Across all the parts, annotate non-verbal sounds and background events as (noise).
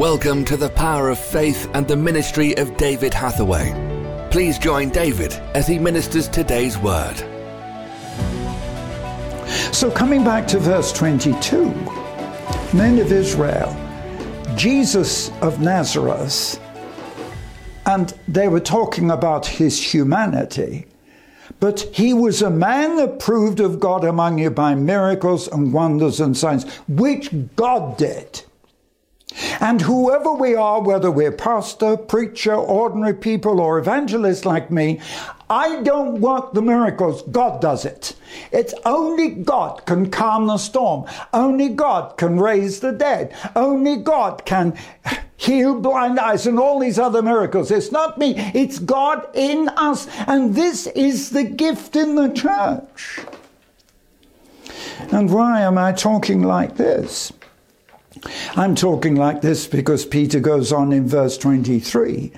Welcome to the power of faith and the ministry of David Hathaway. Please join David as he ministers today's word. So, coming back to verse 22, men of Israel, Jesus of Nazareth, and they were talking about his humanity. But he was a man approved of God among you by miracles and wonders and signs, which God did. And whoever we are, whether we're pastor, preacher, ordinary people, or evangelists like me, I don't work the miracles. God does it. It's only God can calm the storm. Only God can raise the dead. Only God can heal blind eyes and all these other miracles. It's not me. It's God in us. And this is the gift in the church. And why am I talking like this? I'm talking like this because Peter goes on in verse 23.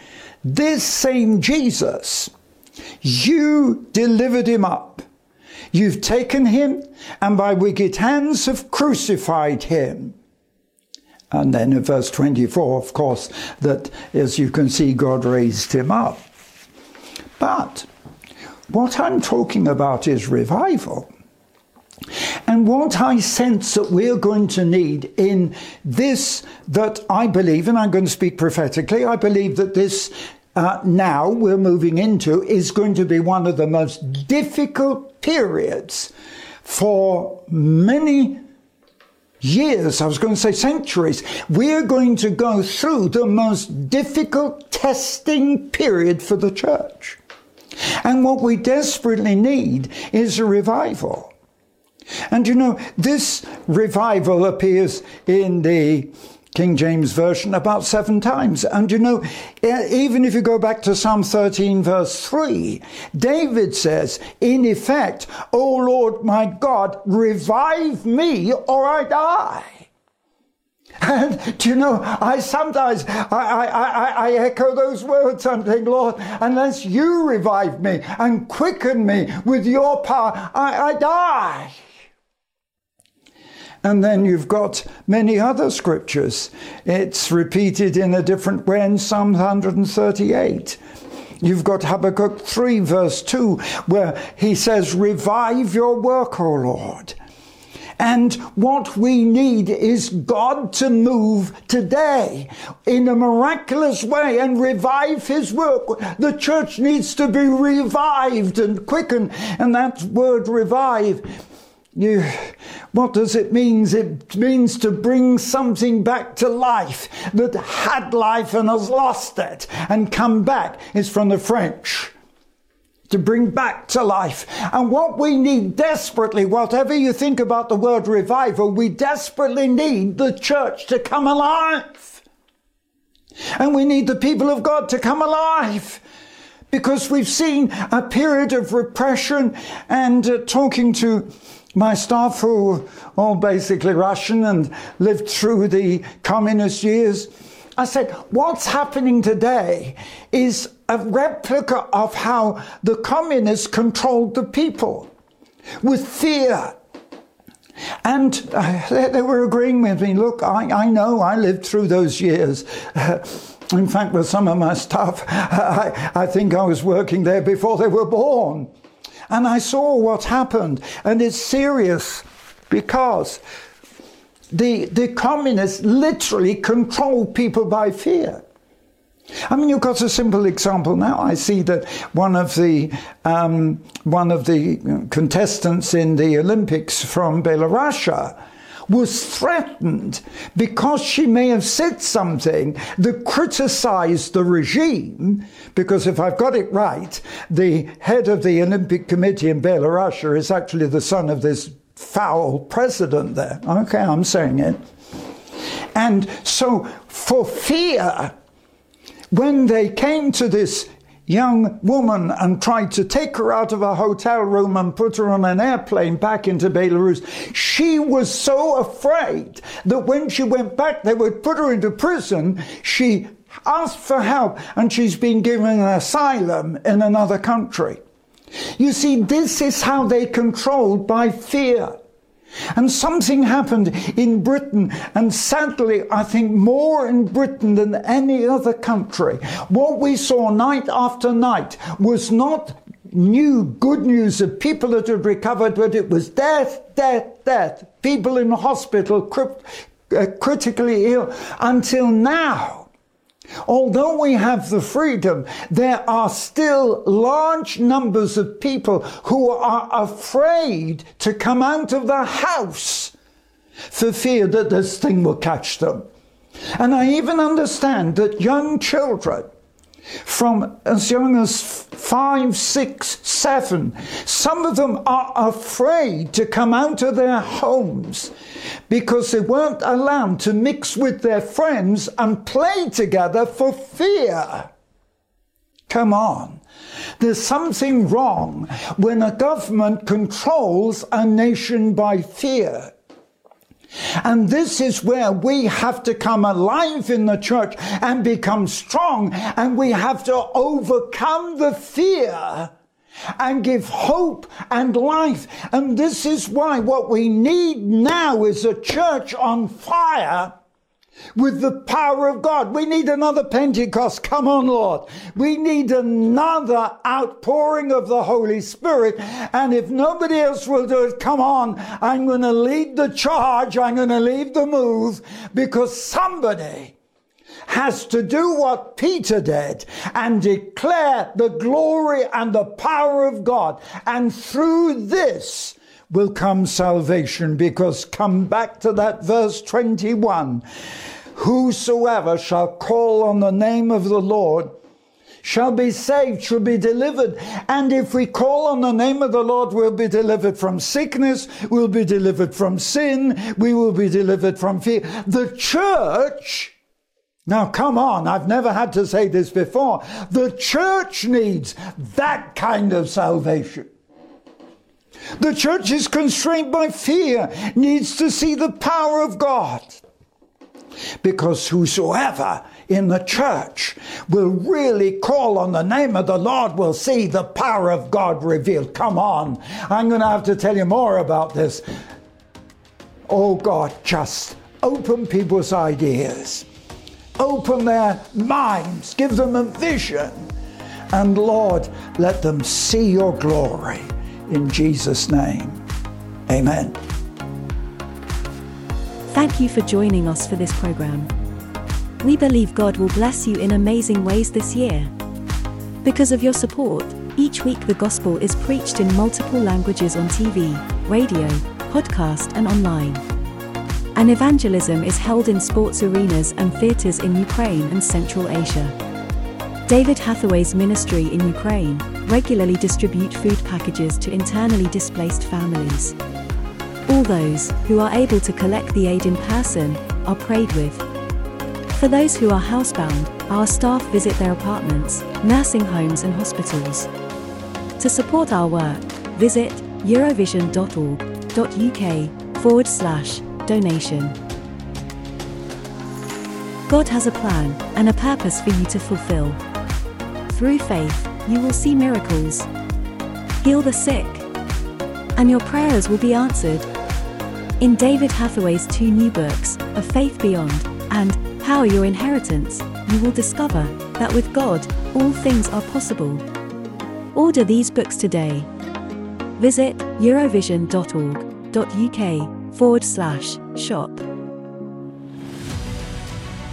This same Jesus, you delivered him up. You've taken him and by wicked hands have crucified him. And then in verse 24, of course, that as you can see, God raised him up. But what I'm talking about is revival. And what I sense that we're going to need in this, that I believe, and I'm going to speak prophetically, I believe that this uh, now we're moving into is going to be one of the most difficult periods for many years, I was going to say centuries, we're going to go through the most difficult testing period for the church. And what we desperately need is a revival. And you know, this revival appears in the King James Version about seven times. And you know, even if you go back to Psalm 13, verse 3, David says, in effect, O Lord my God, revive me or I die. And do you know, I sometimes I, I, I, I, echo those words. I'm saying, Lord, unless you revive me and quicken me with your power, I, I die. And then you've got many other scriptures. It's repeated in a different way in Psalm 138. You've got Habakkuk 3, verse 2, where he says, Revive your work, O Lord. And what we need is God to move today in a miraculous way and revive his work. The church needs to be revived and quickened. And that word revive you, what does it mean? It means to bring something back to life that had life and has lost it and come back. It's from the French. To bring back to life. And what we need desperately, whatever you think about the word revival, we desperately need the church to come alive. And we need the people of God to come alive because we've seen a period of repression and uh, talking to my staff who all basically Russian and lived through the communist years. I said, what's happening today is a replica of how the communists controlled the people with fear. And uh, they, they, were agreeing with me. Look, I, I know I lived through those years. (laughs) In fact, with some of my staff, (laughs) I, I think I was working there before they were born. And I saw what happened. And it's serious because the, the communists literally control people by fear. I mean, you've got a simple example now. I see that one of the um, one of the contestants in the Olympics from Belarus was threatened because she may have said something that criticized the regime. Because if I've got it right, the head of the Olympic Committee in Belarus is actually the son of this foul president there. Okay, I'm saying it. And so, for fear, when they came to this young woman and tried to take her out of a hotel room and put her on an airplane back into Belarus. She was so afraid that when she went back, they would put her into prison. She asked for help and she's been given an asylum in another country. You see, this is how they controlled by fear. And something happened in Britain, and sadly, I think more in Britain than any other country. What we saw night after night was not new good news of people that had recovered, but it was death, death, death. People in hospital, crypt, uh, critically ill, until now. Although we have the freedom, there are still large numbers of people who are afraid to come out of the house for fear that this thing will catch them. And I even understand that young children from as young as five, six, seven. Some of them are afraid to come out of their homes because they weren't allowed to mix with their friends and play together for fear. Come on. There's something wrong when a government controls a nation by fear. And this is where we have to come alive in the church and become strong. And we have to overcome the fear and give hope and life. And this is why what we need now is a church on fire with the power of God. We need another Pentecost. Come on, Lord. We need another outpouring of the Holy Spirit. And if nobody else will do it, come on. I'm going to lead the charge. I'm going to lead the move because somebody has to do what Peter did and declare the glory and the power of God. And through this, will come salvation because come back to that verse 21 whosoever shall call on the name of the Lord shall be saved, shall be delivered. And if we call on the name of the Lord, we'll be delivered from sickness, we'll be delivered from sin, we will be delivered from fear. The church, now come on, I've never had to say this before, the church needs that kind of salvation. The church is constrained by fear, needs to see the power of God. Because whosoever in the church will really call on the name of the Lord will see the power of God revealed. Come on, I'm going to have to tell you more about this. Oh God, just open people's ideas, open their minds, give them a vision, and Lord, let them see your glory in Jesus' name. Amen. Thank you for joining us for this program. We believe God will bless you in amazing ways this year. Because of your support, each week the gospel is preached in multiple languages on TV, radio, podcast, and online. And evangelism is held in sports arenas and theaters in Ukraine and Central Asia. David Hathaway's ministry in Ukraine regularly distribute food packages to internally displaced families. All those who are able to collect the aid in person are prayed with. For those who are housebound, our staff visit their apartments, nursing homes, and hospitals. To support our work, visit eurovision.org.uk forward slash donation. God has a plan and a purpose for you to fulfill. Through faith, you will see miracles, heal the sick, and your prayers will be answered. In David Hathaway's two new books, A Faith Beyond and Power Your Inheritance, you will discover that with God, all things are possible. Order these books today. Visit eurovision.org.uk forward slash shop.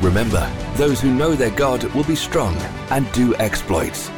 Remember, those who know their God will be strong and do exploits.